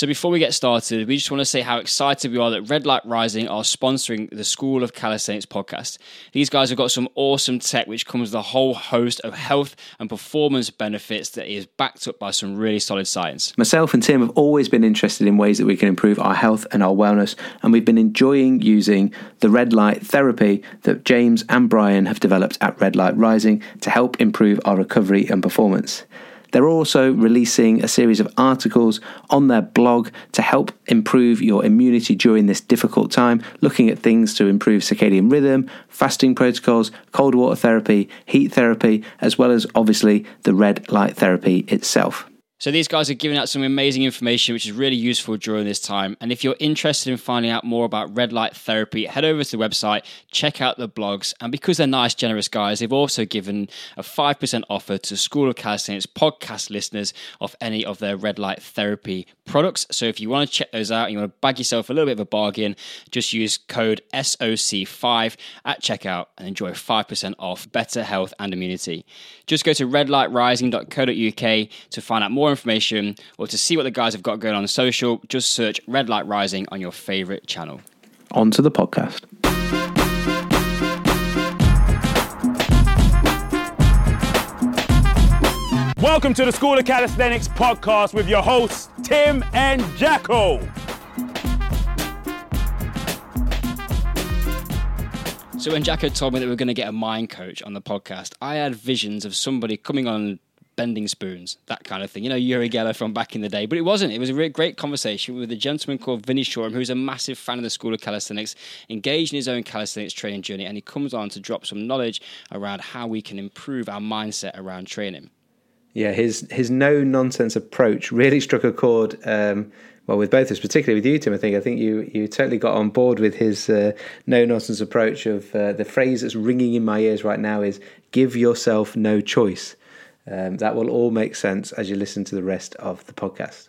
So before we get started, we just want to say how excited we are that Red Light Rising are sponsoring the School of Calisthenics podcast. These guys have got some awesome tech which comes with a whole host of health and performance benefits that is backed up by some really solid science. Myself and Tim have always been interested in ways that we can improve our health and our wellness, and we've been enjoying using the red light therapy that James and Brian have developed at Red Light Rising to help improve our recovery and performance. They're also releasing a series of articles on their blog to help improve your immunity during this difficult time, looking at things to improve circadian rhythm, fasting protocols, cold water therapy, heat therapy, as well as obviously the red light therapy itself. So these guys are giving out some amazing information, which is really useful during this time. And if you're interested in finding out more about red light therapy, head over to the website, check out the blogs. And because they're nice, generous guys, they've also given a 5% offer to School of Calisthenics podcast listeners of any of their red light therapy products. So if you want to check those out, and you want to bag yourself a little bit of a bargain, just use code SOC5 at checkout and enjoy 5% off better health and immunity. Just go to redlightrising.co.uk to find out more information or to see what the guys have got going on social, just search Red Light Rising on your favorite channel. On to the podcast. Welcome to the School of Calisthenics podcast with your hosts, Tim and Jacko. So when Jacko told me that we were going to get a mind coach on the podcast, I had visions of somebody coming on bending spoons, that kind of thing. You know, Uri Geller from back in the day. But it wasn't. It was a really great conversation with a gentleman called Vinny Shoreman, who's a massive fan of the School of Calisthenics, engaged in his own calisthenics training journey, and he comes on to drop some knowledge around how we can improve our mindset around training. Yeah, his his no nonsense approach really struck a chord. Um, well, with both of us, particularly with you, Tim. I think I think you you totally got on board with his uh, no nonsense approach. Of uh, the phrase that's ringing in my ears right now is "give yourself no choice." Um, that will all make sense as you listen to the rest of the podcast.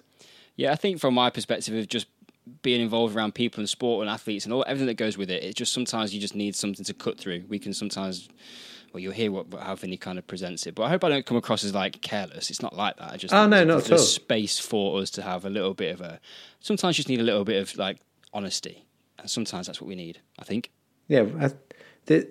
Yeah, I think from my perspective of just being involved around people and sport and athletes and all everything that goes with it, it's just sometimes you just need something to cut through. We can sometimes, well, you'll hear what how Vinny kind of presents it, but I hope I don't come across as like careless. It's not like that. I just oh no, not at all. Space for us to have a little bit of a. Sometimes you just need a little bit of like honesty, and sometimes that's what we need. I think. Yeah, I,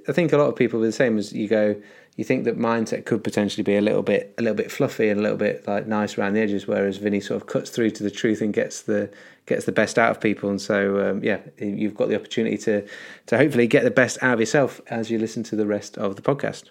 I think a lot of people are the same as you go you think that mindset could potentially be a little bit a little bit fluffy and a little bit like nice around the edges, whereas Vinny sort of cuts through to the truth and gets the gets the best out of people. And so um, yeah, you've got the opportunity to to hopefully get the best out of yourself as you listen to the rest of the podcast.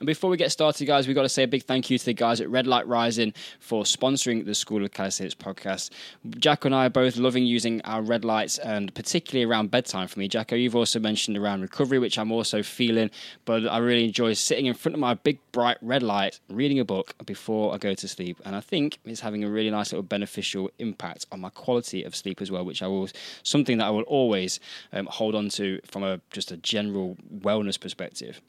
And before we get started, guys, we've got to say a big thank you to the guys at Red Light Rising for sponsoring the School of Calisthenics podcast. Jacko and I are both loving using our red lights, and particularly around bedtime for me. Jacko, you've also mentioned around recovery, which I'm also feeling, but I really enjoy sitting in front of my big bright red light, reading a book before I go to sleep. And I think it's having a really nice little beneficial impact on my quality of sleep as well, which I will something that I will always um, hold on to from a just a general wellness perspective.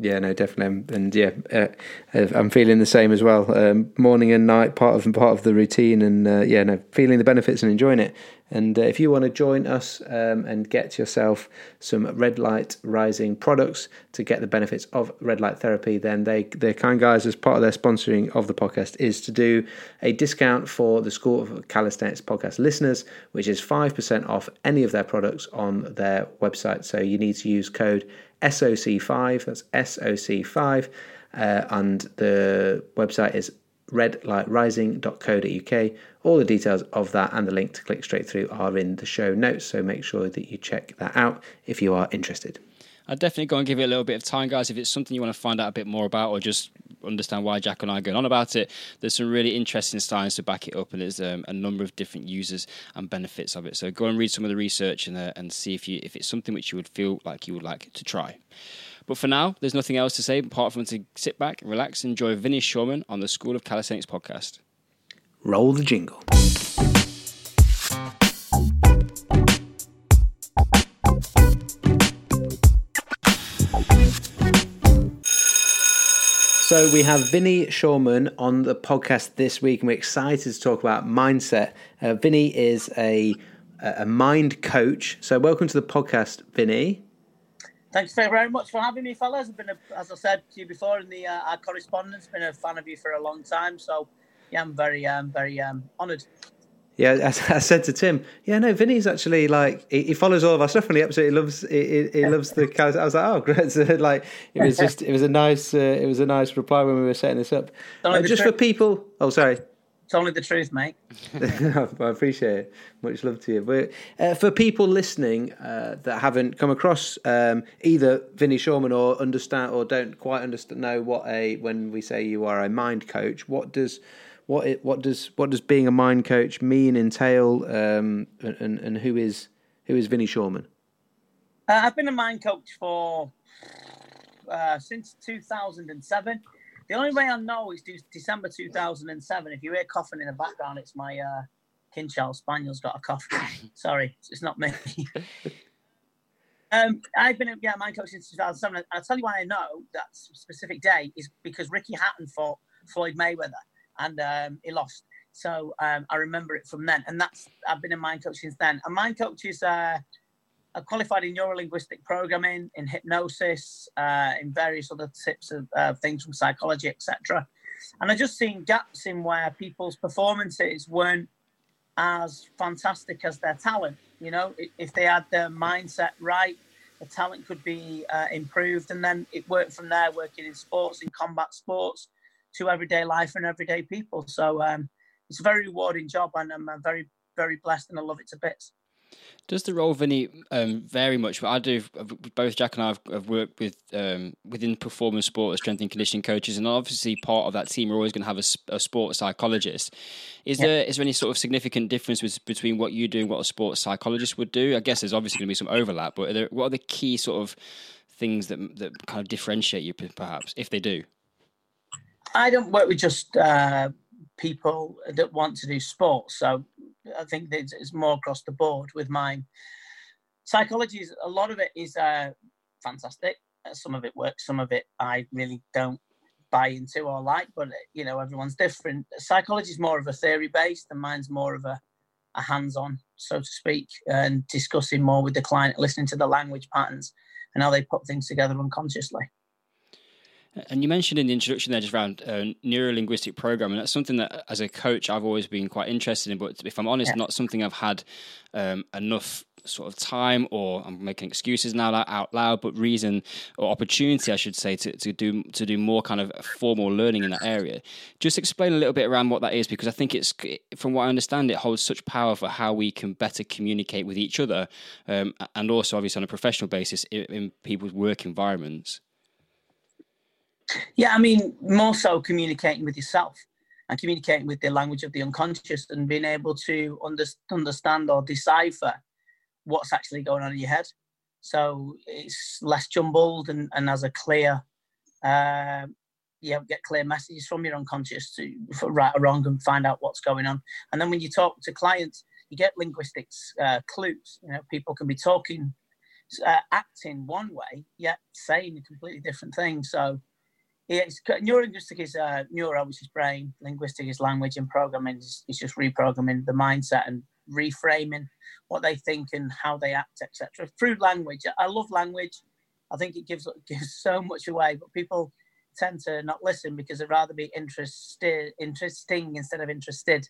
Yeah, no, definitely, and yeah, uh, I'm feeling the same as well. Um, morning and night, part of part of the routine, and uh, yeah, no, feeling the benefits and enjoying it. And uh, if you want to join us um, and get yourself some red light rising products to get the benefits of red light therapy, then they the kind guys, as part of their sponsoring of the podcast, is to do a discount for the School of Calisthenics podcast listeners, which is five percent off any of their products on their website. So you need to use code SOC5, that's SOC5, uh, and the website is redlightrising.co.uk. All the details of that and the link to click straight through are in the show notes, so make sure that you check that out if you are interested. I'd definitely go and give it a little bit of time, guys. If it's something you want to find out a bit more about or just understand why Jack and I are going on about it, there's some really interesting science to back it up, and there's um, a number of different users and benefits of it. So go and read some of the research and, uh, and see if you if it's something which you would feel like you would like to try. But for now, there's nothing else to say apart from to sit back, relax, and enjoy Vinny Shoreman on the School of Calisthenics podcast. Roll the jingle. So we have Vinny Shoreman on the podcast this week, and we're excited to talk about mindset. Uh, Vinny is a a mind coach. So welcome to the podcast, Vinny. Thanks very much for having me, fellas. I've been, a, as I said to you before in the uh, our correspondence, been a fan of you for a long time. So yeah, I'm very um, very um, honoured. yeah, as I said to Tim, yeah, no, Vinny's actually like he, he follows all of our stuff, and he absolutely loves he, he loves the cows. I was like, oh, great! So, like it was just it was a nice uh, it was a nice reply when we were setting this up. Uh, just for people, oh, sorry. It's only the truth, mate. I appreciate it. Much love to you. But uh, for people listening uh, that haven't come across um, either Vinny Shoreman or understand or don't quite understand know what a when we say you are a mind coach, what does what it, what does what does being a mind coach mean entail, um, and and who is who is Vinny Shoreman? Uh, I've been a mind coach for uh, since 2007. The only way I know is December 2007. If you hear coughing in the background, it's my uh, Spaniel's got a cough. Sorry, it's not me. um, I've been a yeah, mind coach since 2007. And I'll tell you why I know that specific day is because Ricky Hatton fought Floyd Mayweather and um, he lost. So um, I remember it from then, and that's I've been a mind coach since then. A mind coach is uh, a qualified in neurolinguistic programming, in hypnosis, uh, in various other types of uh, things from psychology, etc. And I just seen gaps in where people's performances weren't as fantastic as their talent. You know, if they had their mindset right, the talent could be uh, improved, and then it worked from there. Working in sports, in combat sports, to everyday life and everyday people. So um, it's a very rewarding job, and I'm very, very blessed, and I love it to bits. Does the role, Vinny, um, vary much? But I do. Both Jack and I have, have worked with um, within performance sport as strength and conditioning coaches, and obviously part of that team are always going to have a, a sports psychologist. Is yeah. there is there any sort of significant difference with, between what you do and what a sports psychologist would do? I guess there's obviously going to be some overlap, but are there, what are the key sort of things that that kind of differentiate you, perhaps, if they do? I don't work with just uh, people that want to do sports. So I think it's more across the board with mine. Psychology is a lot of it is uh, fantastic. Uh, some of it works, some of it I really don't buy into or like. But you know, everyone's different. Psychology is more of a theory based, and mine's more of a, a hands-on, so to speak, and discussing more with the client, listening to the language patterns and how they put things together unconsciously. And you mentioned in the introduction there just around uh, neuro linguistic programming. That's something that, as a coach, I've always been quite interested in. But if I'm honest, yeah. not something I've had um, enough sort of time, or I'm making excuses now out loud, but reason or opportunity, I should say, to, to do to do more kind of formal learning in that area. Just explain a little bit around what that is, because I think it's, from what I understand, it holds such power for how we can better communicate with each other, um, and also obviously on a professional basis in, in people's work environments. Yeah, I mean, more so communicating with yourself and communicating with the language of the unconscious and being able to under, understand or decipher what's actually going on in your head. So it's less jumbled and, and has a clear, uh, you get clear messages from your unconscious to right or wrong and find out what's going on. And then when you talk to clients, you get linguistics uh, clues. You know, people can be talking, uh, acting one way, yet saying a completely different thing. So yeah, it's, neurolinguistic is uh, neuro, which is brain. Linguistic is language, and programming is, is just reprogramming the mindset and reframing what they think and how they act, etc. Through language, I love language. I think it gives gives so much away, but people tend to not listen because they'd rather be interested, interesting instead of interested,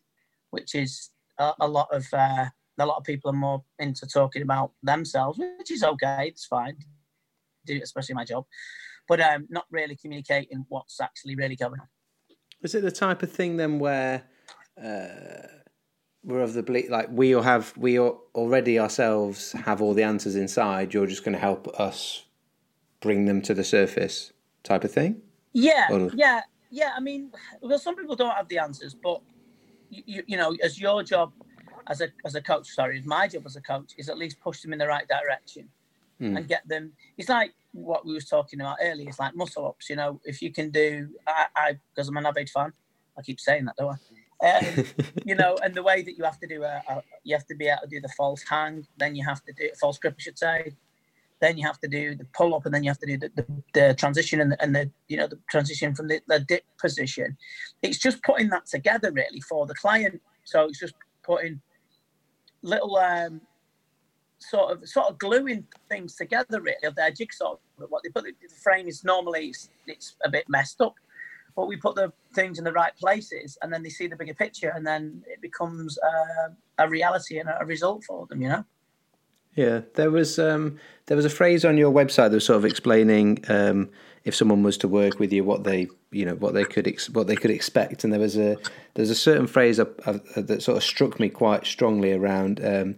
which is a, a lot of uh, a lot of people are more into talking about themselves, which is okay. It's fine. Do especially my job but um, not really communicating what's actually really going on. Is it the type of thing then where uh, we're of the belief, like we all have, we already ourselves have all the answers inside. You're just going to help us bring them to the surface, type of thing. Yeah, or... yeah, yeah. I mean, well, some people don't have the answers, but you, you know, as your job as a as a coach, sorry, as my job as a coach is at least push them in the right direction mm. and get them. It's like what we was talking about earlier. It's like muscle ups. You know, if you can do, I because I'm an avid fan. I keep saying that, don't I? Um, you know, and the way that you have to do a, a, you have to be able to do the false hang, then you have to do false grip, I should say. Then you have to do the pull up, and then you have to do the, the, the transition and the, and the you know the transition from the, the dip position. It's just putting that together really for the client. So it's just putting little um, sort of sort of gluing things together really of their jigsaw. But what they put the frame is normally it's, it's, a bit messed up, but we put the things in the right places, and then they see the bigger picture, and then it becomes uh, a reality and a result for them. You know. Yeah, there was um, there was a phrase on your website that was sort of explaining um, if someone was to work with you, what they you know what they could ex- what they could expect, and there was a there's a certain phrase that sort of struck me quite strongly around um,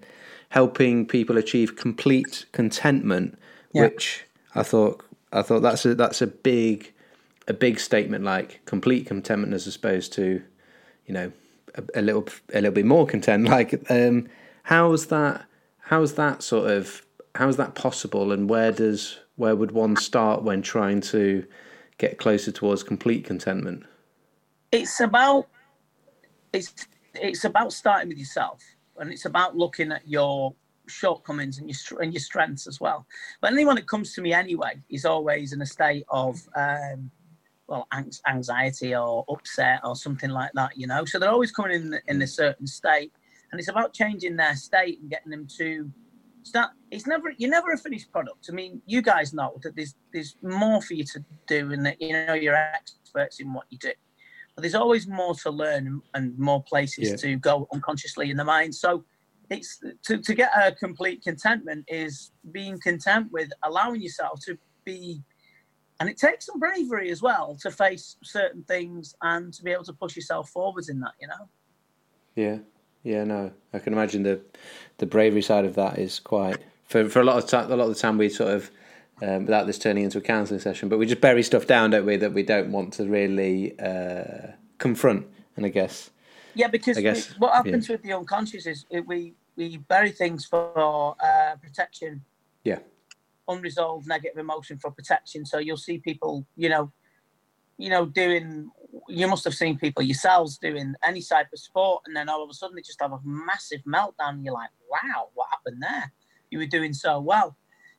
helping people achieve complete contentment, yeah. which I thought I thought that's a that's a big a big statement like complete contentment as opposed to you know a, a little a little bit more content. Like um, how's that how's that sort of how's that possible, and where does where would one start when trying to get closer towards complete contentment? It's about it's it's about starting with yourself, and it's about looking at your shortcomings and your and your strengths as well. But anyone that comes to me anyway is always in a state of um, well anxiety or upset or something like that, you know. So they're always coming in in a certain state, and it's about changing their state and getting them to start. It's never you're never a finished product. I mean, you guys know that there's there's more for you to do, and that you know you're experts in what you do. But there's always more to learn and more places yeah. to go unconsciously in the mind. So it's to, to get a complete contentment is being content with allowing yourself to be and it takes some bravery as well to face certain things and to be able to push yourself forwards in that you know? Yeah. Yeah no. I can imagine the the bravery side of that is quite for for a lot of time a lot of the time we sort of um, without this turning into a counselling session but we just bury stuff down don't we that we don't want to really uh, confront and i guess yeah because guess, what happens yeah. with the unconscious is we we bury things for uh, protection yeah unresolved negative emotion for protection. So you'll see people, you know, you know, doing. You must have seen people yourselves doing any type of sport, and then all of a sudden they just have a massive meltdown. And you're like, "Wow, what happened there? You were doing so well."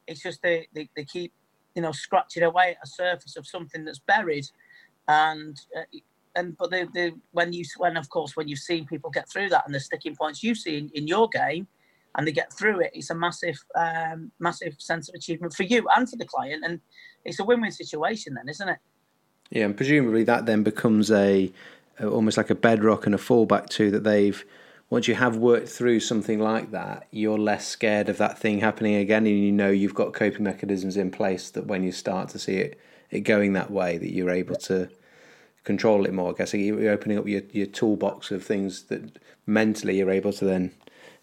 It's just they, they, they keep, you know, scratching away at a surface of something that's buried, and uh, and but the, the when you when of course when you've seen people get through that and the sticking points you see in, in your game and they get through it, it's a massive, um, massive sense of achievement for you and for the client, and it's a win-win situation, then, isn't it? Yeah, and presumably that then becomes a, a almost like a bedrock and a fallback to that they've once you have worked through something like that, you're less scared of that thing happening again, and you know you've got coping mechanisms in place that when you start to see it it going that way, that you're able to control it more. I guess you're opening up your, your toolbox of things that mentally you're able to then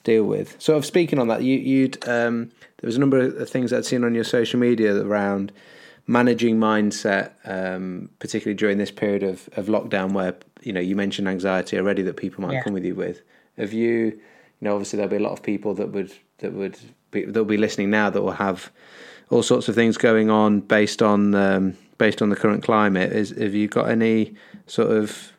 deal with. Sort of speaking on that, you, would um, there was a number of things I'd seen on your social media around managing mindset, um, particularly during this period of, of lockdown, where you know you mentioned anxiety already that people might yeah. come with you with. Have you, you know, obviously there'll be a lot of people that would that would be, that'll be listening now that will have all sorts of things going on based on um, based on the current climate. Is have you got any sort of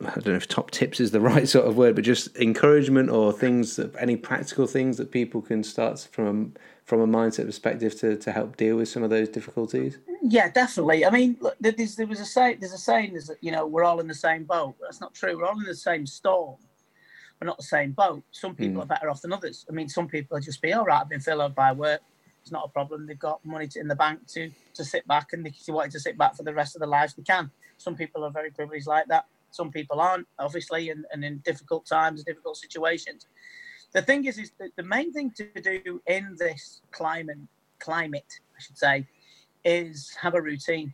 I don't know if top tips is the right sort of word, but just encouragement or things, that, any practical things that people can start from from a mindset perspective to, to help deal with some of those difficulties. Yeah, definitely. I mean, look, there's, there was a say, there's a saying is that you know we're all in the same boat. That's not true. We're all in the same storm. We're not the same boat. Some people mm. are better off than others. I mean, some people just be all right. I've been filled by work. It's not a problem. They've got money to, in the bank to to sit back, and if they wanted to sit back for the rest of their lives, they can. Some people are very privileged like that some people aren't, obviously, and, and in difficult times, difficult situations. The thing is, is that the main thing to do in this climate, climate, I should say, is have a routine.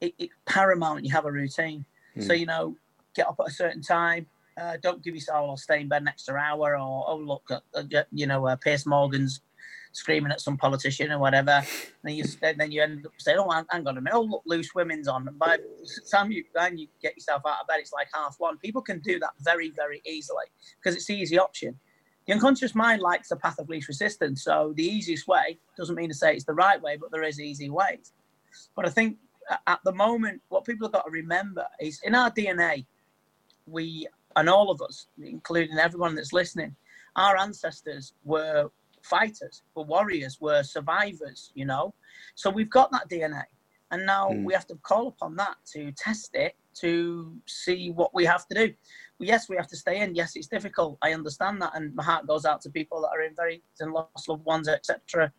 It, it paramount you have a routine. Mm. So you know, get up at a certain time. Uh, don't give yourself, I'll stay in bed an extra hour, or oh look, at, you know, uh, Piers Morgan's screaming at some politician or whatever. And then you then you end up saying, "Oh, hang on a minute! Oh, look, loose women's on." And by the time you then you get yourself out of bed, it's like half one. People can do that very, very easily because it's the easy option. The unconscious mind likes the path of least resistance. So the easiest way doesn't mean to say it's the right way, but there is easy ways. But I think at the moment, what people have got to remember is in our DNA, we and all of us, including everyone that's listening, our ancestors were fighters, were warriors, were survivors, you know. So we've got that DNA. And now mm. we have to call upon that to test it to see what we have to do. Well, yes, we have to stay in. Yes, it's difficult. I understand that. And my heart goes out to people that are in very and lost loved ones, etc.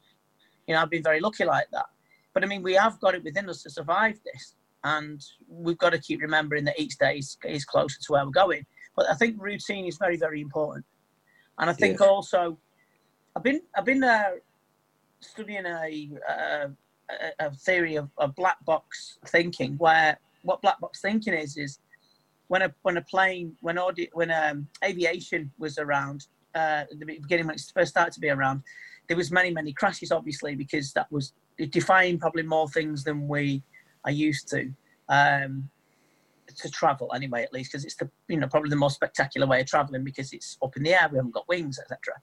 You know, I've been very lucky like that. But I mean, we have got it within us to survive this. and we've got to keep remembering that each day is, is closer to where we're going. But I think routine is very, very important. And I think yeah. also, I've been I've been uh, studying a, a, a theory of, of, black box thinking, where what black box thinking is is when a when a plane when audi- when um, aviation was around uh, the beginning when it first started to be around, there was many many crashes obviously because that was defying probably more things than we are used to. Um, to travel anyway, at least because it's the you know probably the most spectacular way of traveling because it's up in the air. We haven't got wings, etc.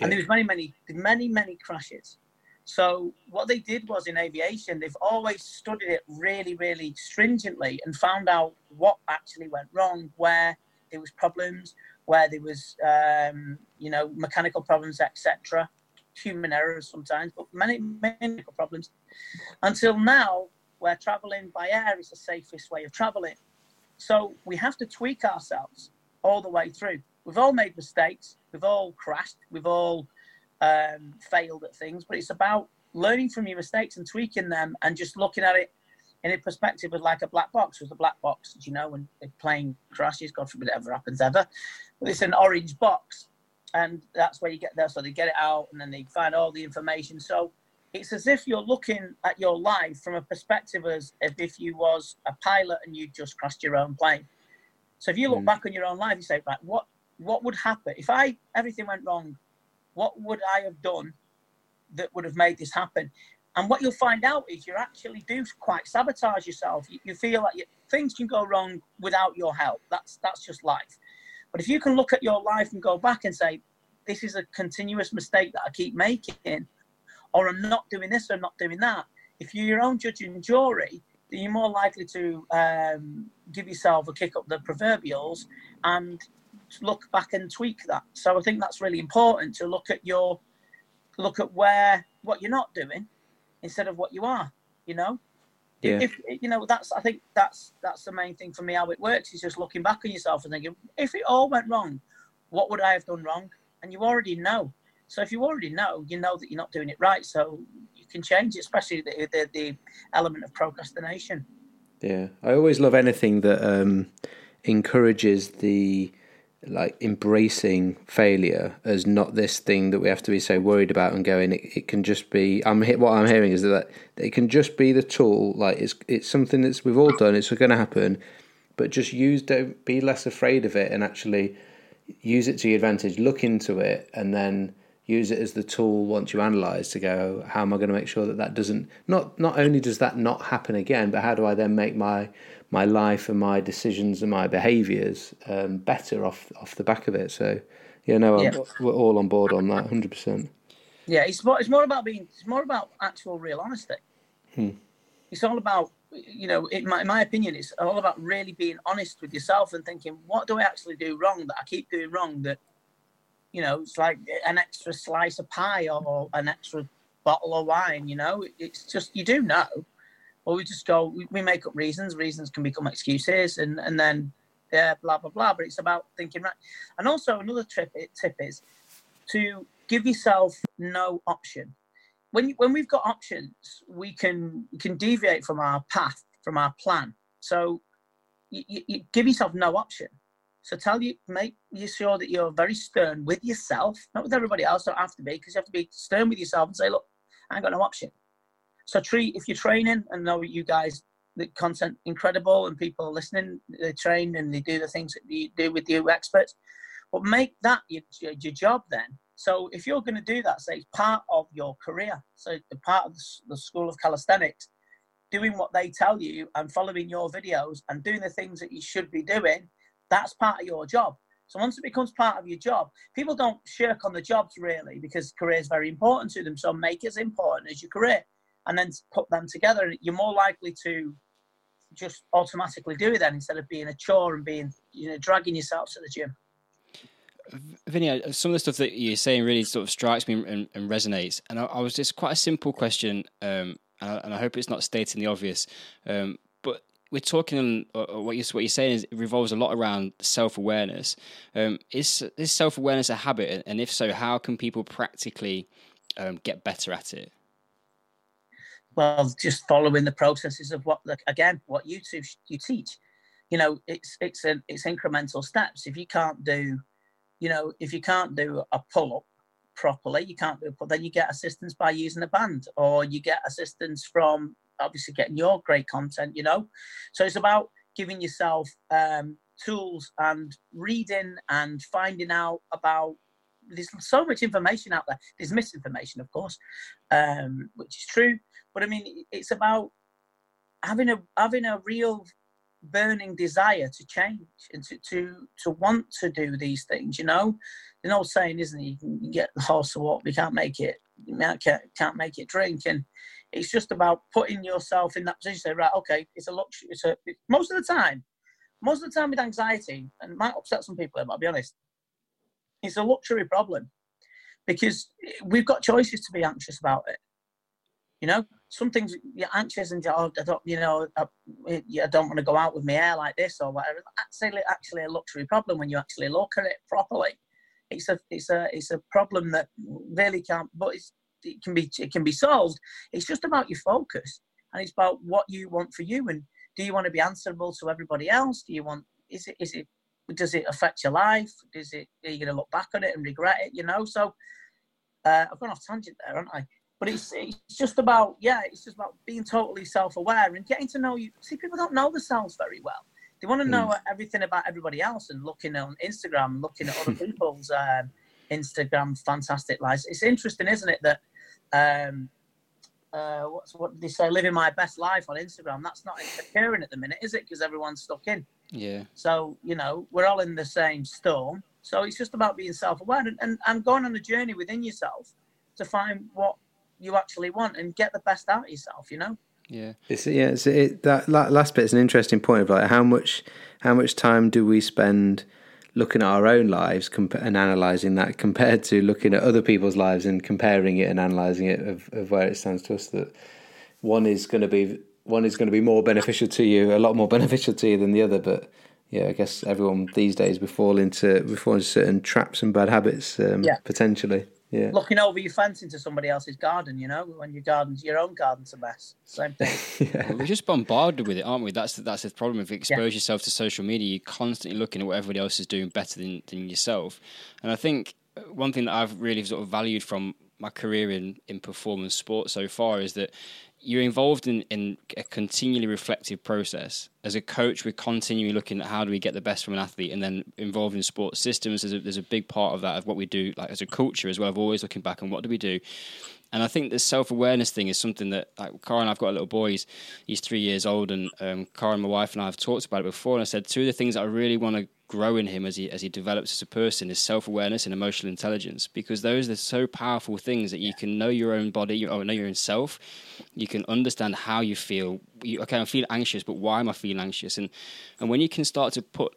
Yeah. And there was many, many, many, many crashes. So what they did was in aviation, they've always studied it really, really stringently and found out what actually went wrong, where there was problems, where there was um, you know mechanical problems, etc. Human errors sometimes, but many mechanical problems. Until now, where traveling by air is the safest way of traveling. So we have to tweak ourselves all the way through. We've all made mistakes, we've all crashed, we've all um, failed at things, but it's about learning from your mistakes and tweaking them and just looking at it in a perspective of like a black box. Was a black box, you know, when a plane crashes, God forbid it ever happens ever. But it's an orange box, and that's where you get there. So they get it out, and then they find all the information. So it's as if you're looking at your life from a perspective as if you was a pilot and you just crashed your own plane. So if you look mm. back on your own life, you say, right, what what would happen if I everything went wrong? What would I have done that would have made this happen? And what you'll find out is you actually do quite sabotage yourself. You, you feel like you, things can go wrong without your help. That's that's just life. But if you can look at your life and go back and say, this is a continuous mistake that I keep making or I'm not doing this or I'm not doing that. If you're your own judge and jury, you're more likely to um, give yourself a kick up the proverbials and look back and tweak that. So I think that's really important to look at your look at where what you're not doing instead of what you are. You know, yeah. If you know that's I think that's that's the main thing for me. How it works is just looking back on yourself and thinking, if it all went wrong, what would I have done wrong? And you already know. So if you already know, you know that you're not doing it right. So you can change it, especially the, the, the element of procrastination. Yeah, I always love anything that um, encourages the like embracing failure as not this thing that we have to be so worried about and going. It, it can just be. I'm what I'm hearing is that it can just be the tool. Like it's it's something that's we've all done. It's going to happen, but just use. Don't be less afraid of it and actually use it to your advantage. Look into it and then use it as the tool once you analyze to go how am i going to make sure that that doesn't not not only does that not happen again but how do i then make my my life and my decisions and my behaviors um, better off off the back of it so yeah no yeah. we're all on board on that 100% yeah it's more, it's more about being it's more about actual real honesty hmm. it's all about you know in my, in my opinion it's all about really being honest with yourself and thinking what do i actually do wrong that i keep doing wrong that you know, it's like an extra slice of pie or an extra bottle of wine, you know, it's just, you do know. Or we just go, we, make up reasons, reasons can become excuses, and, and then, yeah, blah, blah, blah. But it's about thinking right. And also, another tip, eh, tip is to give yourself no option. When, when we've got options, we can, we can deviate from our path, from our plan. So you, you give yourself no option so tell you, make you sure that you're very stern with yourself, not with everybody else. Don't have to be because you have to be stern with yourself and say, look, I ain't got no option. So treat if you're training, and know you guys the content incredible and people are listening, they train and they do the things that you do with you experts. But make that your, your job then. So if you're going to do that, say it's part of your career, so the part of the School of Calisthenics, doing what they tell you and following your videos and doing the things that you should be doing that's part of your job. So once it becomes part of your job, people don't shirk on the jobs really because career is very important to them. So make it as important as your career and then put them together. You're more likely to just automatically do it then instead of being a chore and being, you know, dragging yourself to the gym. Vinny, uh, some of the stuff that you're saying really sort of strikes me and, and resonates. And I, I, was just quite a simple question, um, and, I, and, I, hope it's not stating the obvious. Um, we're talking uh, uh, what you're what you're saying is it revolves a lot around self awareness. Um, is is self awareness a habit, and if so, how can people practically um, get better at it? well, just following the processes of what, like, again, what you two you teach. You know, it's it's an it's incremental steps. If you can't do, you know, if you can't do a pull up properly, you can't do but then you get assistance by using a band, or you get assistance from obviously getting your great content. You know, so it's about giving yourself um, tools and reading and finding out about there's so much information out there. There's misinformation, of course, um, which is true. But I mean, it's about having a having a real burning desire to change and to to to want to do these things. You know, the old saying, isn't it? You can get the horse to walk, you can't make it. You can't, can't make it drink, and it's just about putting yourself in that position. Say, right, okay, it's a luxury. It's a, it, most of the time, most of the time with anxiety, and might upset some people, I'll be honest, it's a luxury problem because we've got choices to be anxious about it. You know, some things you're anxious and oh, I don't, you know, I, I don't want to go out with my hair like this or whatever. That's actually a luxury problem when you actually look at it properly. It's a, it's a, it's a problem that really can't, but it can be, it can be solved. It's just about your focus and it's about what you want for you. And do you want to be answerable to everybody else? Do you want, is it, is it does it affect your life? Does it? Are you going to look back on it and regret it? You know. So uh, I've gone off tangent there, haven't I? But it's it's just about yeah, it's just about being totally self-aware and getting to know you. See, people don't know themselves very well. They want to know mm. everything about everybody else and looking on Instagram, looking at other people's um, Instagram fantastic lives. It's interesting, isn't it, that um, uh, what's what they say, living my best life on Instagram. That's not occurring at the minute, is it? Because everyone's stuck in. Yeah. So, you know, we're all in the same storm. So it's just about being self aware and, and, and going on a journey within yourself to find what you actually want and get the best out of yourself, you know? Yeah. It's, yeah, it's, it, that last bit is an interesting point of like how much how much time do we spend looking at our own lives comp- and analyzing that compared to looking at other people's lives and comparing it and analyzing it of, of where it stands to us that one is going to be one is going to be more beneficial to you, a lot more beneficial to you than the other. But yeah, I guess everyone these days we fall into we fall into certain traps and bad habits um, yeah. potentially. Yeah. Looking over your fence into somebody else's garden, you know, when your garden's your own garden's a mess. Same thing. yeah. well, we're just bombarded with it, aren't we? That's that's the problem. If you expose yeah. yourself to social media, you're constantly looking at what everybody else is doing better than, than yourself. And I think uh, one thing that I've really sort of valued from my career in, in performance sports so far is that you're involved in, in a continually reflective process. As a coach, we're continually looking at how do we get the best from an athlete, and then involved in sports systems. There's a, there's a big part of that of what we do, like as a culture as well. Of always looking back on what do we do, and I think the self awareness thing is something that, like, Karen, I've got a little boy. He's, he's three years old, and um, Karen, my wife, and I have talked about it before. And I said two of the things that I really want to grow in him as he as he develops as a person is self awareness and emotional intelligence because those are so powerful things that you can know your own body or know your own self. You can understand how you feel. You, okay, I feel anxious, but why am I feeling anxious? And and when you can start to put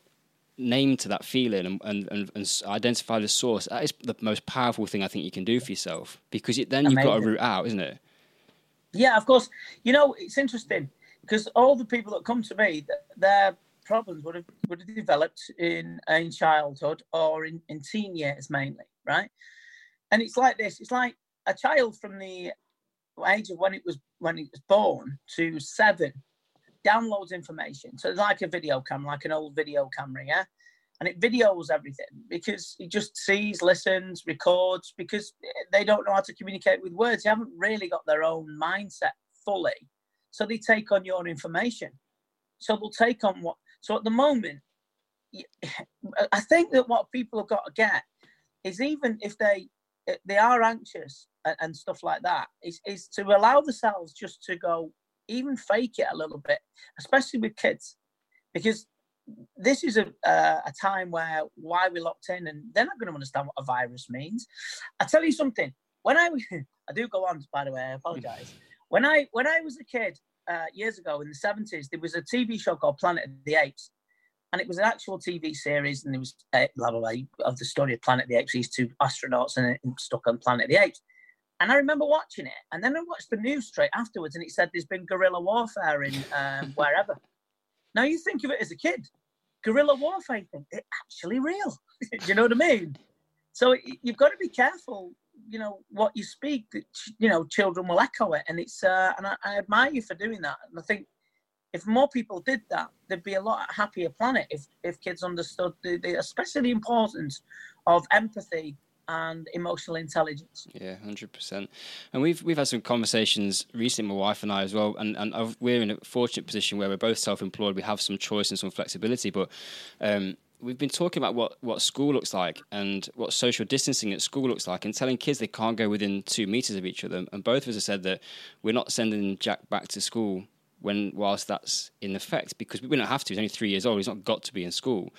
name to that feeling and, and, and, and, identify the source, that is the most powerful thing I think you can do for yourself because it, then Amazing. you've got a root out, isn't it? Yeah, of course. You know, it's interesting because all the people that come to me, their problems would have would have developed in in childhood or in, in teen years mainly, right? And it's like this. It's like a child from the age of when it was when it was born to seven downloads information. So it's like a video camera, like an old video camera, yeah? And it videos everything because it just sees, listens, records because they don't know how to communicate with words. They haven't really got their own mindset fully. So they take on your information. So they'll take on what. So at the moment, I think that what people have got to get is even if they they are anxious and, stuff like that, is, is to allow themselves just to go even fake it a little bit, especially with kids, because this is a, uh, a time where why we're locked in and they're not going to understand what a virus means. I tell you something. When I I do go on, by the way, I apologize. When I when I was a kid uh, years ago in the seventies, there was a TV show called Planet of the Apes, and it was an actual TV series, and it was uh, blah blah blah of the story of Planet of the Apes. These two astronauts and stuck on Planet of the Apes. And I remember watching it, and then I watched the news straight afterwards, and it said there's been guerrilla warfare in um, wherever. now you think of it as a kid, guerrilla warfare, You think it's actually real. Do you know what I mean? So you've got to be careful you know what you speak that you know children will echo it and it's uh, and I, I, admire you for doing that and i think if more people did that there'd be a lot happier planet if if kids understood the, the especially the importance of empathy and emotional intelligence. Yeah, hundred percent. And we've we've had some conversations recently, my wife and I as well. And and I've, we're in a fortunate position where we're both self-employed. We have some choice and some flexibility, but um, we've been talking about what, what school looks like and what social distancing at school looks like and telling kids they can't go within two meters of each other. And both of us have said that we're not sending Jack back to school when whilst that's in effect because we don't have to. He's only three years old. He's not got to be in school.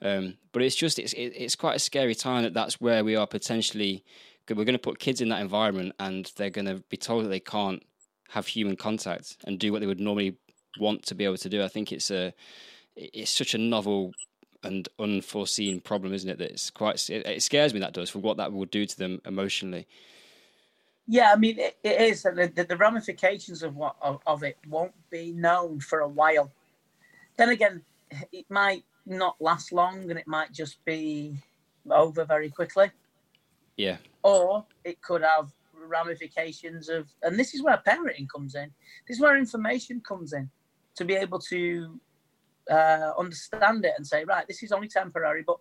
Um, but it's just it's it, it's quite a scary time that that's where we are potentially. We're going to put kids in that environment and they're going to be told that they can't have human contact and do what they would normally want to be able to do. I think it's a it's such a novel and unforeseen problem, isn't it? That it's quite it, it scares me that does for what that will do to them emotionally. Yeah, I mean it, it is, and the, the, ramifications of what of, of, it won't be known for a while. Then again, it might not last long, and it might just be over very quickly. Yeah. Or it could have ramifications of, and this is where parenting comes in. This is where information comes in to be able to uh, understand it and say, right, this is only temporary. But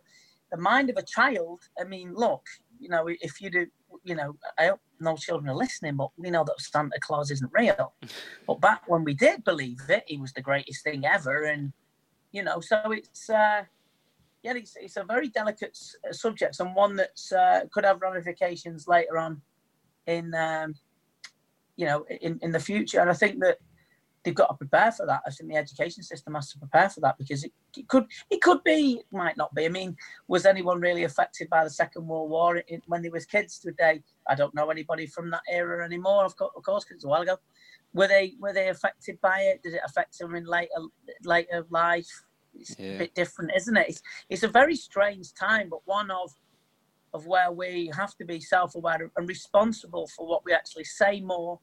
the mind of a child, I mean, look, you know, if you do, you know, I hope no children are listening, but we know that Santa Claus isn't real. but back when we did believe it, he was the greatest thing ever. And, you know, so it's, uh, yeah, it's, it's a very delicate uh, subject and one that uh, could have ramifications later on in, um, you know, in, in the future. And I think that they've got to prepare for that. I think the education system has to prepare for that because it, it could it could be might not be. I mean, was anyone really affected by the Second World War it, when they was kids today? I don't know anybody from that era anymore. Of course, of course, because it's a while ago. Were they were they affected by it? Did it affect them in later later life? It's yeah. a bit different, isn't it? It's, it's a very strange time, but one of of where we have to be self-aware and responsible for what we actually say more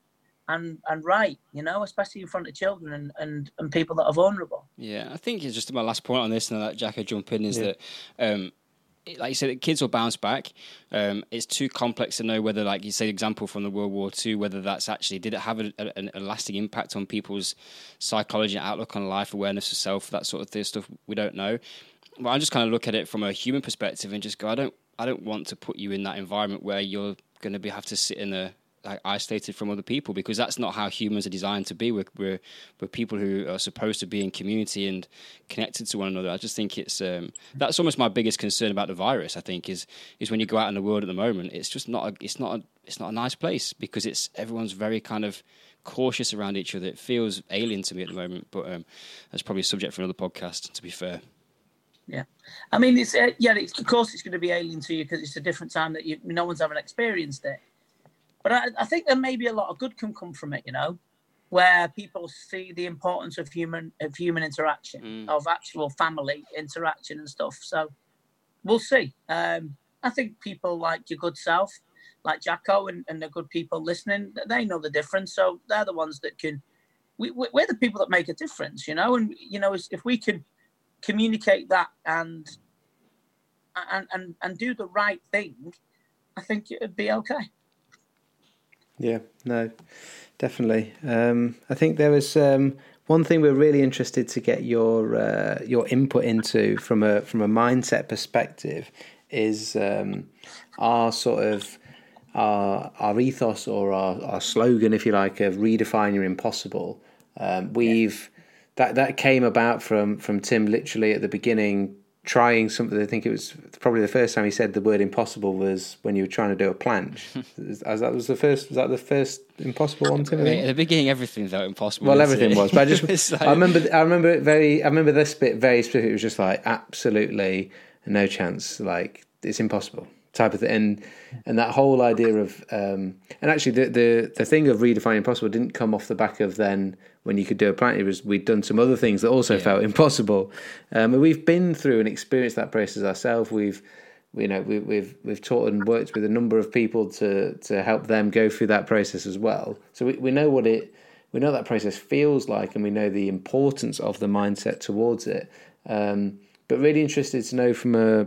and and right, you know, especially in front of children and, and, and people that are vulnerable. Yeah, I think it's just my last point on this, and that Jack will jump in is yeah. that. Um, like you said, kids will bounce back. Um, it's too complex to know whether, like you say, example from the World War II, whether that's actually did it have a, a, a, lasting impact on people's psychology, outlook on life, awareness of self, that sort of thing, stuff. We don't know. But I just kind of look at it from a human perspective and just go, I don't, I don't want to put you in that environment where you're going to be have to sit in a like isolated from other people because that's not how humans are designed to be. We're, we're, we're people who are supposed to be in community and connected to one another. I just think it's um, that's almost my biggest concern about the virus. I think is is when you go out in the world at the moment, it's just not a, it's not a, it's not a nice place because it's everyone's very kind of cautious around each other. It feels alien to me at the moment, but um, that's probably a subject for another podcast. To be fair. Yeah, I mean, it's uh, yeah. It's, of course, it's going to be alien to you because it's a different time that you no one's ever experienced it. But I, I think there may be a lot of good can come from it, you know, where people see the importance of human of human interaction, mm. of actual family interaction and stuff. So we'll see. Um, I think people like your good self, like Jacko and, and the good people listening, they know the difference. So they're the ones that can. We, we're the people that make a difference, you know. And you know, if we can communicate that and and and, and do the right thing, I think it'd be okay. Yeah, no, definitely. Um, I think there was um, one thing we're really interested to get your uh, your input into from a from a mindset perspective is um, our sort of our our ethos or our, our slogan, if you like, of redefine your impossible. Um, we've yeah. that that came about from from Tim literally at the beginning trying something. I think it was probably the first time he said the word impossible was when you were trying to do a planche. As that was the first. Was that the first impossible one? Tim? At the beginning, everything felt impossible. Well, everything it? was. But I just, like... I remember, I remember it very. I remember this bit very specific. It was just like absolutely no chance. Like it's impossible type of thing. And and that whole idea of um, and actually the, the the thing of redefining impossible didn't come off the back of then when you could do a plan. It was we'd done some other things that also yeah. felt impossible. Um, and we've been through and experienced that process ourselves. We've you know we, we've we've taught and worked with a number of people to to help them go through that process as well. So we, we know what it we know that process feels like, and we know the importance of the mindset towards it. Um, but really interested to know from a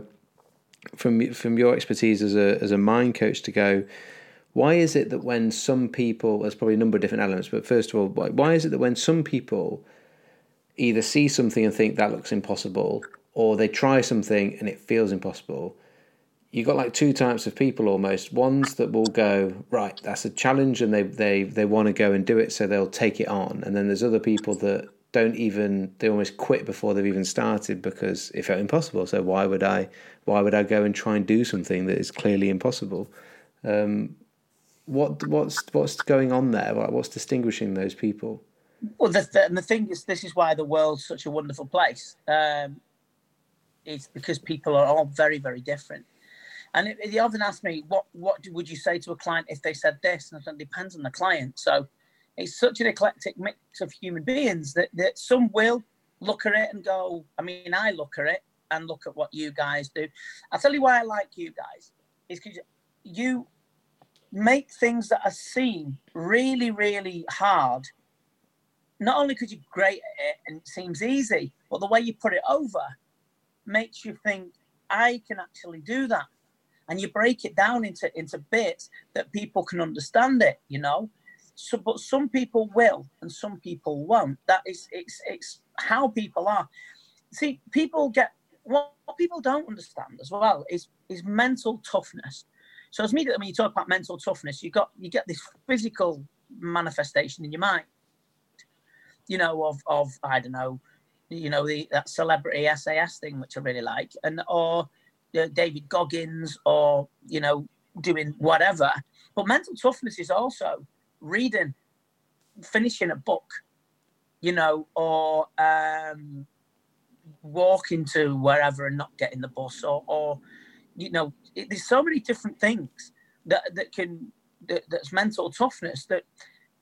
from from your expertise as a as a mind coach to go why is it that when some people, there's probably a number of different elements, but first of all, why, why is it that when some people either see something and think that looks impossible, or they try something and it feels impossible, you've got like two types of people almost. Ones that will go, right, that's a challenge and they, they, they want to go and do it, so they'll take it on. And then there's other people that don't even they almost quit before they've even started because it felt impossible. So why would I why would I go and try and do something that is clearly impossible? Um, what what's what's going on there? What's distinguishing those people? Well, the, and the thing is, this is why the world's such a wonderful place. Um, it's because people are all very, very different. And it, it often ask me, what what would you say to a client if they said this? And I said it depends on the client. So it's such an eclectic mix of human beings that, that some will look at it and go, I mean, I look at it and look at what you guys do. I'll tell you why I like you guys is because you make things that are seen really, really hard. Not only could you're great at it and it seems easy, but the way you put it over makes you think, I can actually do that. And you break it down into, into bits that people can understand it, you know? So, but some people will and some people won't. That is, it's, it's how people are. See, people get, what people don't understand as well is, is mental toughness so as immediately when you talk about mental toughness, you got you get this physical manifestation in your mind. You know, of of I don't know, you know, the that celebrity SAS thing which I really like, and or uh, David Goggins, or you know, doing whatever. But mental toughness is also reading, finishing a book, you know, or um, walking to wherever and not getting the bus, or or you know, it, there's so many different things that that can that, that's mental toughness that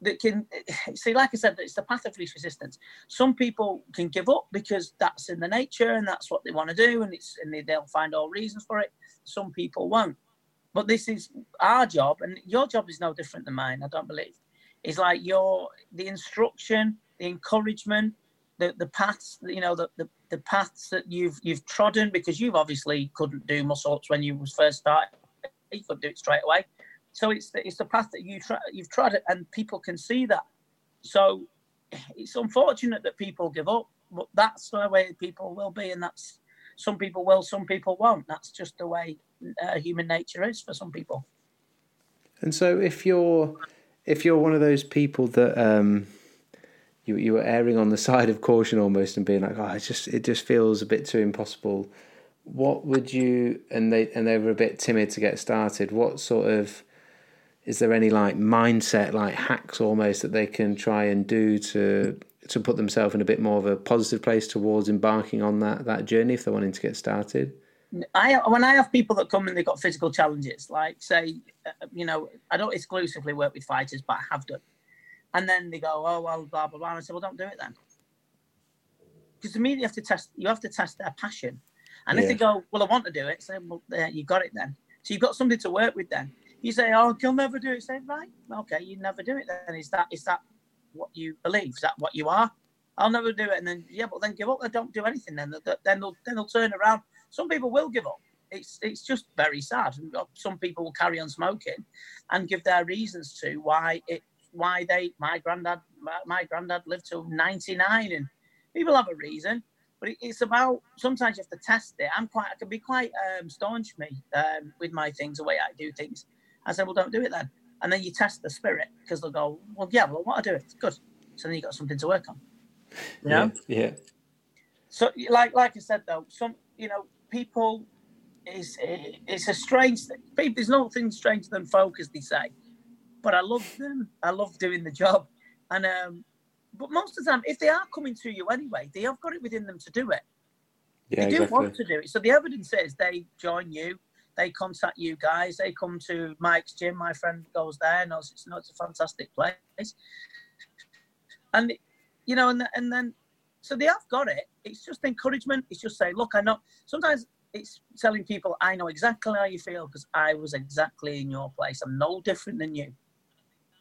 that can see like i said it's the path of least resistance. Some people can give up because that's in the nature and that's what they want to do and it's and they, they'll find all reasons for it. Some people won't. But this is our job and your job is no different than mine i don't believe. It's like your the instruction the encouragement the the paths you know the, the the paths that you've you've trodden because you've obviously couldn't do muscle ups when you was first started you couldn't do it straight away. So it's the, it's the path that you try, you've trod and people can see that. So it's unfortunate that people give up but that's the way people will be and that's some people will some people won't. That's just the way uh, human nature is for some people. And so if you're if you're one of those people that um you you were erring on the side of caution almost and being like, oh, it just it just feels a bit too impossible. What would you and they and they were a bit timid to get started. What sort of is there any like mindset like hacks almost that they can try and do to to put themselves in a bit more of a positive place towards embarking on that that journey if they're wanting to get started? I when I have people that come and they've got physical challenges, like say, uh, you know, I don't exclusively work with fighters, but I have done. And then they go, oh well, blah blah blah. And I said, well, don't do it then, because to me you have to test. You have to test their passion. And yeah. if they go, well, I want to do it, say, well, there, you got it then. So you've got something to work with then. You say, oh, he'll never do it. Say, right, okay, you never do it then. Is that is that what you believe? Is that what you are? I'll never do it. And then yeah, but then give up. Then don't do anything. Then then they'll then they'll turn around. Some people will give up. It's it's just very sad. Some people will carry on smoking, and give their reasons to why it why they my granddad my, granddad lived to 99 and people have a reason but it's about sometimes you have to test it. I'm quite i can be quite um, staunch me um, with my things the way i do things. I said well don't do it then. And then you test the spirit because they'll go well yeah well what i do it's good. So then you got something to work on. You know? yeah, yeah. so like like i said though some you know people is it's a strange thing. There's nothing stranger than focus, they say but I love them. I love doing the job. And um, but most of the time, if they are coming to you anyway, they have got it within them to do it. Yeah, they do exactly. want to do it. So the evidence is they join you, they contact you guys, they come to Mike's gym. My friend goes there, knows it's not it's a fantastic place. And you know, and and then so they have got it. It's just encouragement. It's just saying, look, I know. Sometimes it's telling people, I know exactly how you feel because I was exactly in your place. I'm no different than you.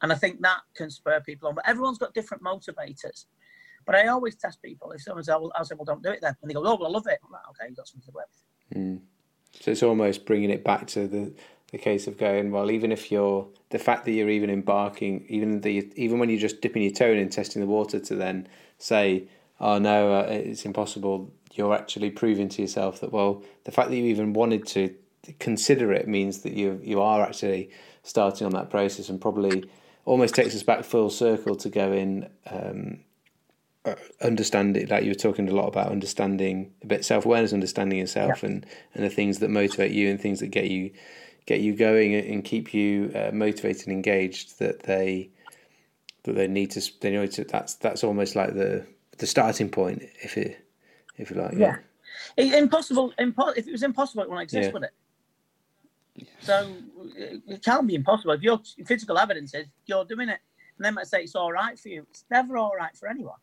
And I think that can spur people on. But everyone's got different motivators. But I always test people. If someone says, well, I'll say, well, don't do it then. And they go, oh, well, I love it. I'm like, okay, you've got something to work with. Mm. So it's almost bringing it back to the, a case of going well. Even if you're the fact that you're even embarking, even the even when you're just dipping your toe in and testing the water, to then say, "Oh no, uh, it's impossible." You're actually proving to yourself that well, the fact that you even wanted to consider it means that you you are actually starting on that process and probably almost takes us back full circle to go in um, uh, understand it like you were talking a lot about understanding a bit self-awareness understanding yourself yeah. and and the things that motivate you and things that get you get you going and keep you uh, motivated and engaged that they that they need to they know to that's that's almost like the the starting point if it if you like yeah, yeah. impossible impo- if it was impossible it wouldn't exist yeah. would it so it can't be impossible. If your physical evidence is you're doing it, and they might say it's all right for you, it's never all right for anyone.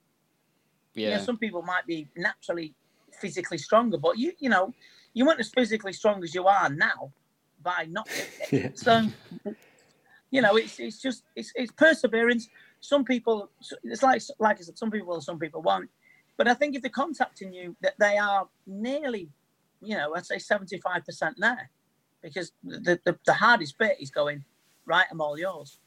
Yeah. You know, some people might be naturally physically stronger, but you you know you weren't as physically strong as you are now by not. yeah. So you know it's it's just it's it's perseverance. Some people it's like like I said, some people some people won't. But I think if they're contacting you, that they are nearly, you know, I'd say seventy five percent there because the, the, the hardest bit is going right. I'm all yours,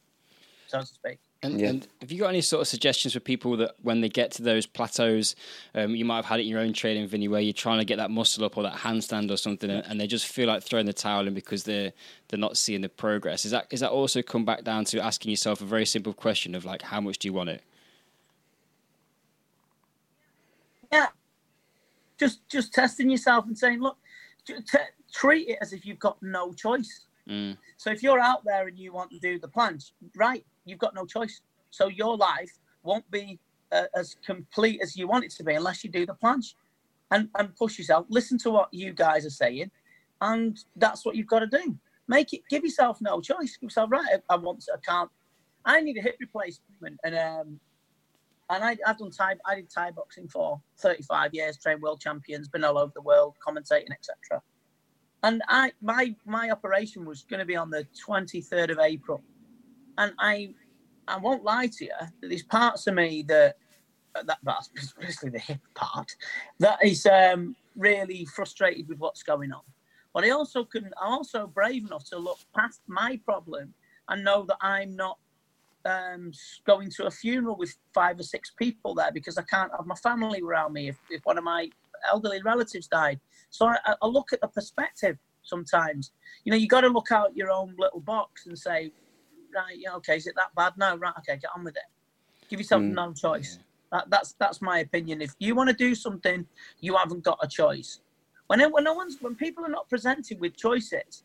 so to speak. And, yeah. and, have you got any sort of suggestions for people that when they get to those plateaus, um, you might have had it in your own training, Vinny, where you're trying to get that muscle up or that handstand or something, and, and, they just feel like throwing the towel in because they're they're not seeing the progress. Is that is that also come back down to asking yourself a very simple question of like, how much do you want it? Yeah, just just testing yourself and saying, look, treat it as if you've got no choice. Mm. So if you're out there and you want to do the plunge, right, you've got no choice. So your life won't be uh, as complete as you want it to be unless you do the plunge and, and push yourself. Listen to what you guys are saying, and that's what you've got to do. Make it. Give yourself no choice. Give yourself right. I, I want. To, I can't. I need a hip replacement, and um, and I, have done Thai. I did Thai boxing for 35 years. Trained world champions. Been all over the world, commentating, etc. And I my my operation was going to be on the 23rd of April, and I I won't lie to you. That there's parts of me that that that's basically the hip part that is um, really frustrated with what's going on. But I also can I'm also brave enough to look past my problem and know that I'm not um, going to a funeral with five or six people there because I can't have my family around me if, if one of my elderly relatives died. So I, I look at the perspective sometimes. You know, you got to look out your own little box and say, right, yeah, okay, is it that bad? No, right, okay, get on with it. Give yourself mm. no choice. That, that's that's my opinion. If you want to do something, you haven't got a choice. When when no one's when people are not presented with choices,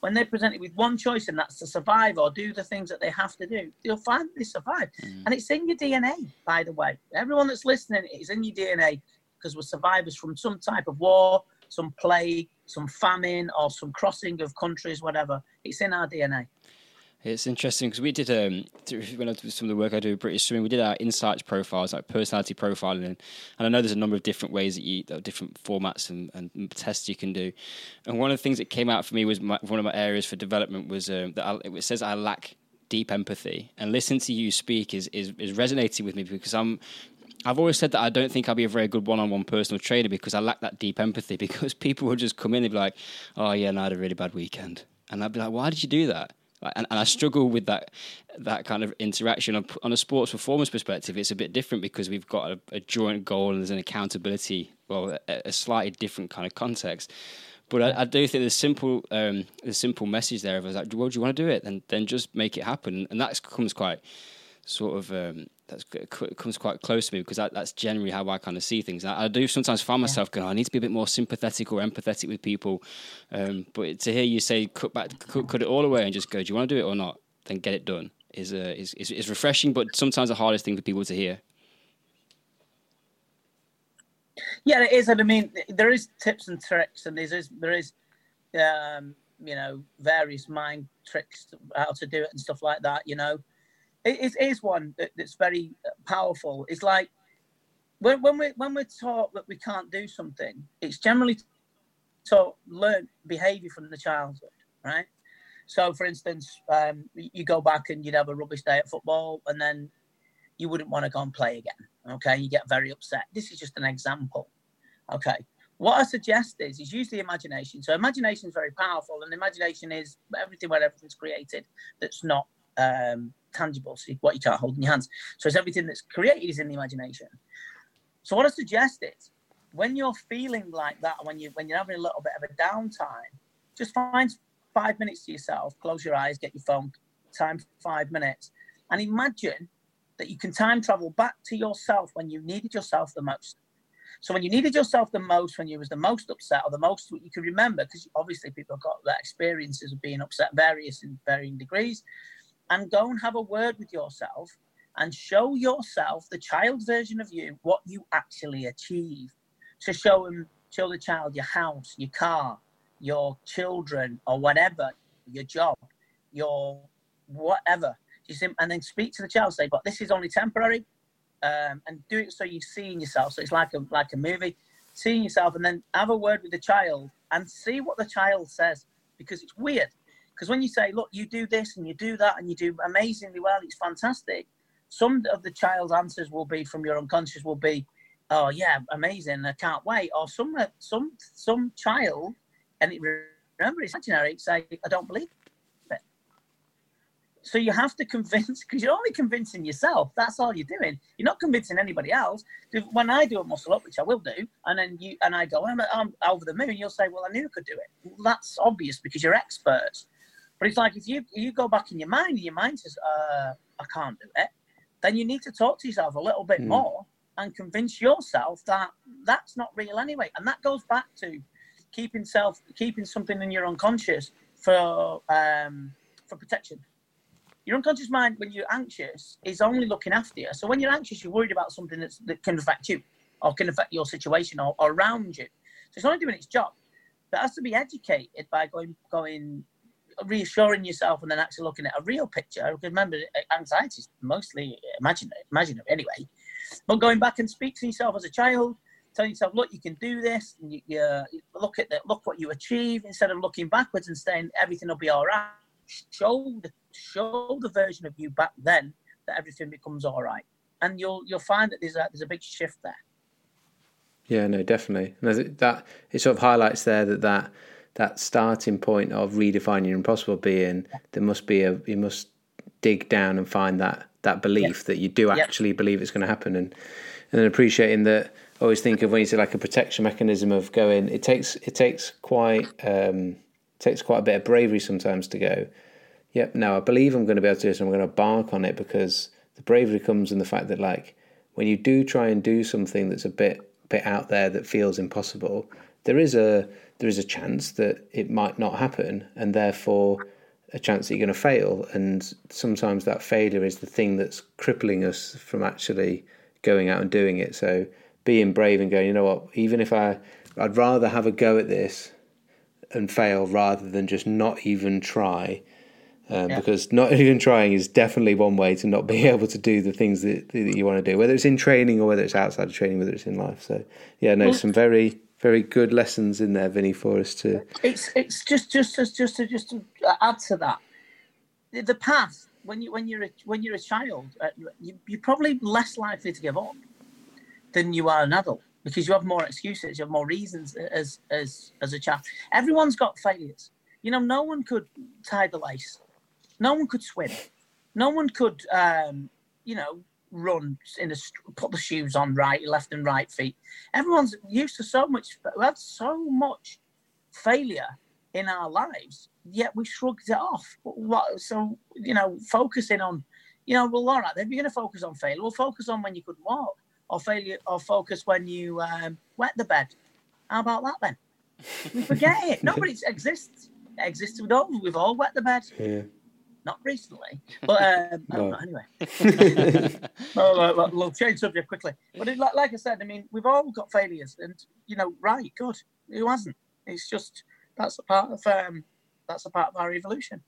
when they're presented with one choice and that's to survive or do the things that they have to do, they'll find they survive. Mm. And it's in your DNA, by the way. Everyone that's listening, it's in your DNA because we're survivors from some type of war, some plague, some famine, or some crossing of countries, whatever. It's in our DNA. It's interesting because we did um, when I did some of the work I do with British Swimming, we did our insights profiles, like personality profiling, and I know there's a number of different ways that you, different formats and, and, tests you can do. And one of the things that came out for me was my, one of my areas for development was um, that I, it says I lack deep empathy, and listening to you speak is, is is resonating with me because I'm I've always said that I don't think I'll be a very good one-on-one personal trainer because I lack that deep empathy. Because people will just come in and be like, "Oh yeah, and I had a really bad weekend," and I'd be like, "Why did you do that?" And, and I struggle with that that kind of interaction on, on, a sports performance perspective. It's a bit different because we've got a, a joint goal and there's an accountability. Well, a, a slightly different kind of context. But I, I, do think the simple, um, the simple message there of like, well, do you want to do it? Then, then just make it happen, and that comes quite sort of um, that comes quite close to me because that, that's generally how I kind of see things. I, I do sometimes find myself yeah. going, I need to be a bit more sympathetic or empathetic with people. Um, but to hear you say cut back, cut, cut, it all away and just go, do you want to do it or not? Then get it done is, uh, is, is is refreshing, but sometimes the hardest thing for people to hear. Yeah, it is, and I mean, there is tips and tricks, and there is there is, um, you know, various mind tricks how to do it and stuff like that. You know, it is one that, that's very powerful. It's like when, when we when we're taught that we can't do something, it's generally taught learn behaviour from the childhood, right? So, for instance, um, you go back and you'd have a rubbish day at football, and then you wouldn't want to go and play again. Okay, you get very upset. This is just an example. Okay, what I suggest is is use the imagination. So imagination is very powerful, and imagination is everything where everything's created that's not um, tangible, so what you can't hold in your hands. So it's everything that's created is in the imagination. So what I suggest is when you're feeling like that, when you when you're having a little bit of a downtime, just find five minutes to yourself, close your eyes, get your phone, time five minutes, and imagine that you can time travel back to yourself when you needed yourself the most. So when you needed yourself the most, when you was the most upset or the most you can remember, because obviously people have got that experiences of being upset, various in varying degrees, and go and have a word with yourself and show yourself the child version of you what you actually achieve. So show them, show the child your house, your car, your children, or whatever, your job, your whatever. And then speak to the child, say, but this is only temporary um, and do it so you're seeing yourself. So it's like a like a movie, seeing yourself, and then have a word with the child and see what the child says because it's weird. Because when you say, "Look, you do this and you do that and you do amazingly well," it's fantastic. Some of the child's answers will be from your unconscious will be, "Oh yeah, amazing! I can't wait." Or some uh, some some child, and it, remember it's imaginary. Say, "I don't believe so you have to convince because you're only convincing yourself. That's all you're doing. You're not convincing anybody else. When I do a muscle up, which I will do, and then you and I go, I'm, I'm over the moon. You'll say, well, I knew I could do it. Well, that's obvious because you're experts. But it's like if you you go back in your mind and your mind says, uh, I can't do it, then you need to talk to yourself a little bit mm. more and convince yourself that that's not real anyway. And that goes back to keeping self keeping something in your unconscious for um, for protection your unconscious mind, when you're anxious, is only looking after you. So when you're anxious, you're worried about something that's, that can affect you or can affect your situation or, or around you. So it's only doing its job. But it has to be educated by going, going, reassuring yourself and then actually looking at a real picture. Because remember, anxiety is mostly imaginary, imaginary anyway. But going back and speak to yourself as a child, telling yourself, look, you can do this. And you, you, look at that. look what you achieve instead of looking backwards and saying everything will be all right show the show the version of you back then that everything becomes all right, and you'll you'll find that there's a there's a big shift there. Yeah, no, definitely. And that it sort of highlights there that that that starting point of redefining your impossible being, there must be a you must dig down and find that that belief that you do actually yep. believe it's going to happen, and and then appreciating that. I always think of when you say like a protection mechanism of going. It takes it takes quite um, takes quite a bit of bravery sometimes to go, yep, now I believe I'm going to be able to do this and I'm going to bark on it because the bravery comes in the fact that like when you do try and do something that's a bit bit out there that feels impossible, there is a there is a chance that it might not happen and therefore a chance that you're going to fail and sometimes that failure is the thing that's crippling us from actually going out and doing it so being brave and going you know what even if i i'd rather have a go at this and fail rather than just not even try. Um, yeah. Because not even trying is definitely one way to not be able to do the things that, that you want to do, whether it's in training or whether it's outside of training, whether it's in life. So, yeah, no, some very very good lessons in there, Vinny, for us to. It's it's just just just just to just to add to that, the past when you when you're a, when you're a child, uh, you, you're probably less likely to give up than you are an adult because you have more excuses, you have more reasons as as as a child. Everyone's got failures. You know, no one could tie the lace. No one could swim. No one could, um, you know, run in a put the shoes on right, left and right feet. Everyone's used to so much. We had so much failure in our lives, yet we shrugged it off. What, so you know, focusing on, you know, well, all right, then you're going to focus on failure. We'll focus on when you couldn't walk or failure or focus when you um, wet the bed. How about that then? We forget it. Nobody exists. It exists. We've all, we've all wet the bed. Yeah. Not recently, but um, no. anyway. well, we'll change subject quickly. But it, like, like I said, I mean, we've all got failures, and you know, right, good. Who hasn't? It's just that's a part of um, that's a part of our evolution.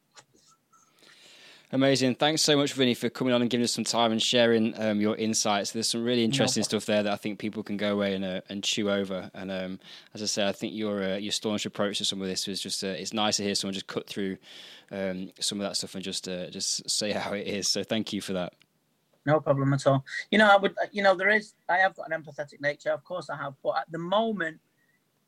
Amazing. Thanks so much, Vinny, for coming on and giving us some time and sharing um, your insights. There's some really interesting no. stuff there that I think people can go away and uh, and chew over. And um, as I say, I think your uh, your staunch approach to some of this was just uh, it's nice to hear someone just cut through um, some of that stuff and just uh, just say how it is. So thank you for that. No problem at all. You know, I would. You know, there is. I have got an empathetic nature. Of course, I have. But at the moment,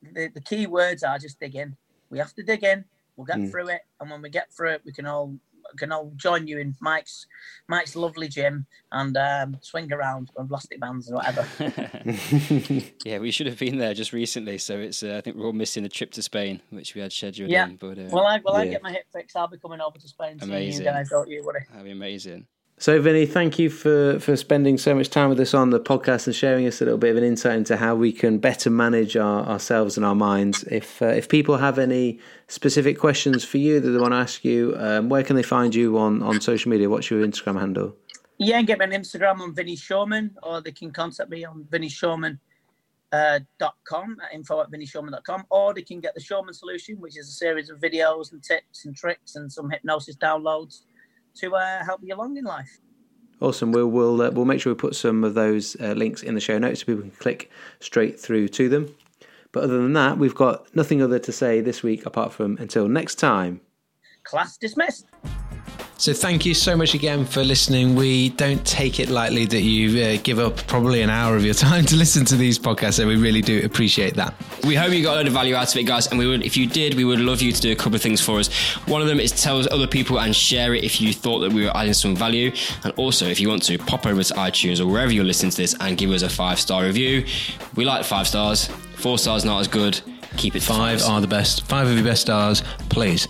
the, the key words are just dig in. We have to dig in. We'll get Mm. through it, and when we get through it, we can all can all join you in Mike's Mike's lovely gym and um, swing around on plastic bands and whatever. yeah, we should have been there just recently. So it's uh, I think we're all missing the trip to Spain, which we had scheduled Yeah. in. But uh, well, I well I get my hip fixed. I'll be coming over to Spain seeing you Amazing. guys. Don't you worry. that'd be amazing. So, Vinny, thank you for, for spending so much time with us on the podcast and sharing us a little bit of an insight into how we can better manage our, ourselves and our minds. If uh, if people have any specific questions for you that they want to ask you, um, where can they find you on, on social media? What's your Instagram handle? Yeah, get me on Instagram on Vinny Shoreman, or they can contact me on Vinny Shoreman. Uh, com at info at vinnyshoreman.com or they can get the Shoreman Solution, which is a series of videos and tips and tricks and some hypnosis downloads to uh, help you along in life. Awesome. We'll we'll uh, we'll make sure we put some of those uh, links in the show notes so people can click straight through to them. But other than that, we've got nothing other to say this week apart from until next time. Class dismissed. So thank you so much again for listening. We don't take it lightly that you uh, give up probably an hour of your time to listen to these podcasts, and we really do appreciate that. We hope you got a lot of value out of it, guys. And we would, if you did, we would love you to do a couple of things for us. One of them is tell other people and share it if you thought that we were adding some value. And also, if you want to, pop over to iTunes or wherever you're listening to this and give us a five star review. We like five stars. Four stars not as good. Keep it five, Five are the best. Five of your best stars, please.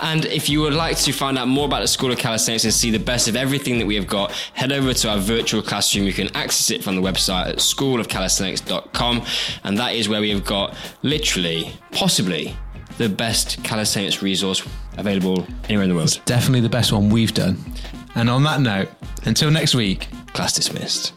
And if you would like to find out more about the School of Calisthenics and see the best of everything that we have got, head over to our virtual classroom. You can access it from the website at schoolofcalisthenics.com. And that is where we have got literally, possibly, the best calisthenics resource available anywhere in the world. Definitely the best one we've done. And on that note, until next week, Class dismissed.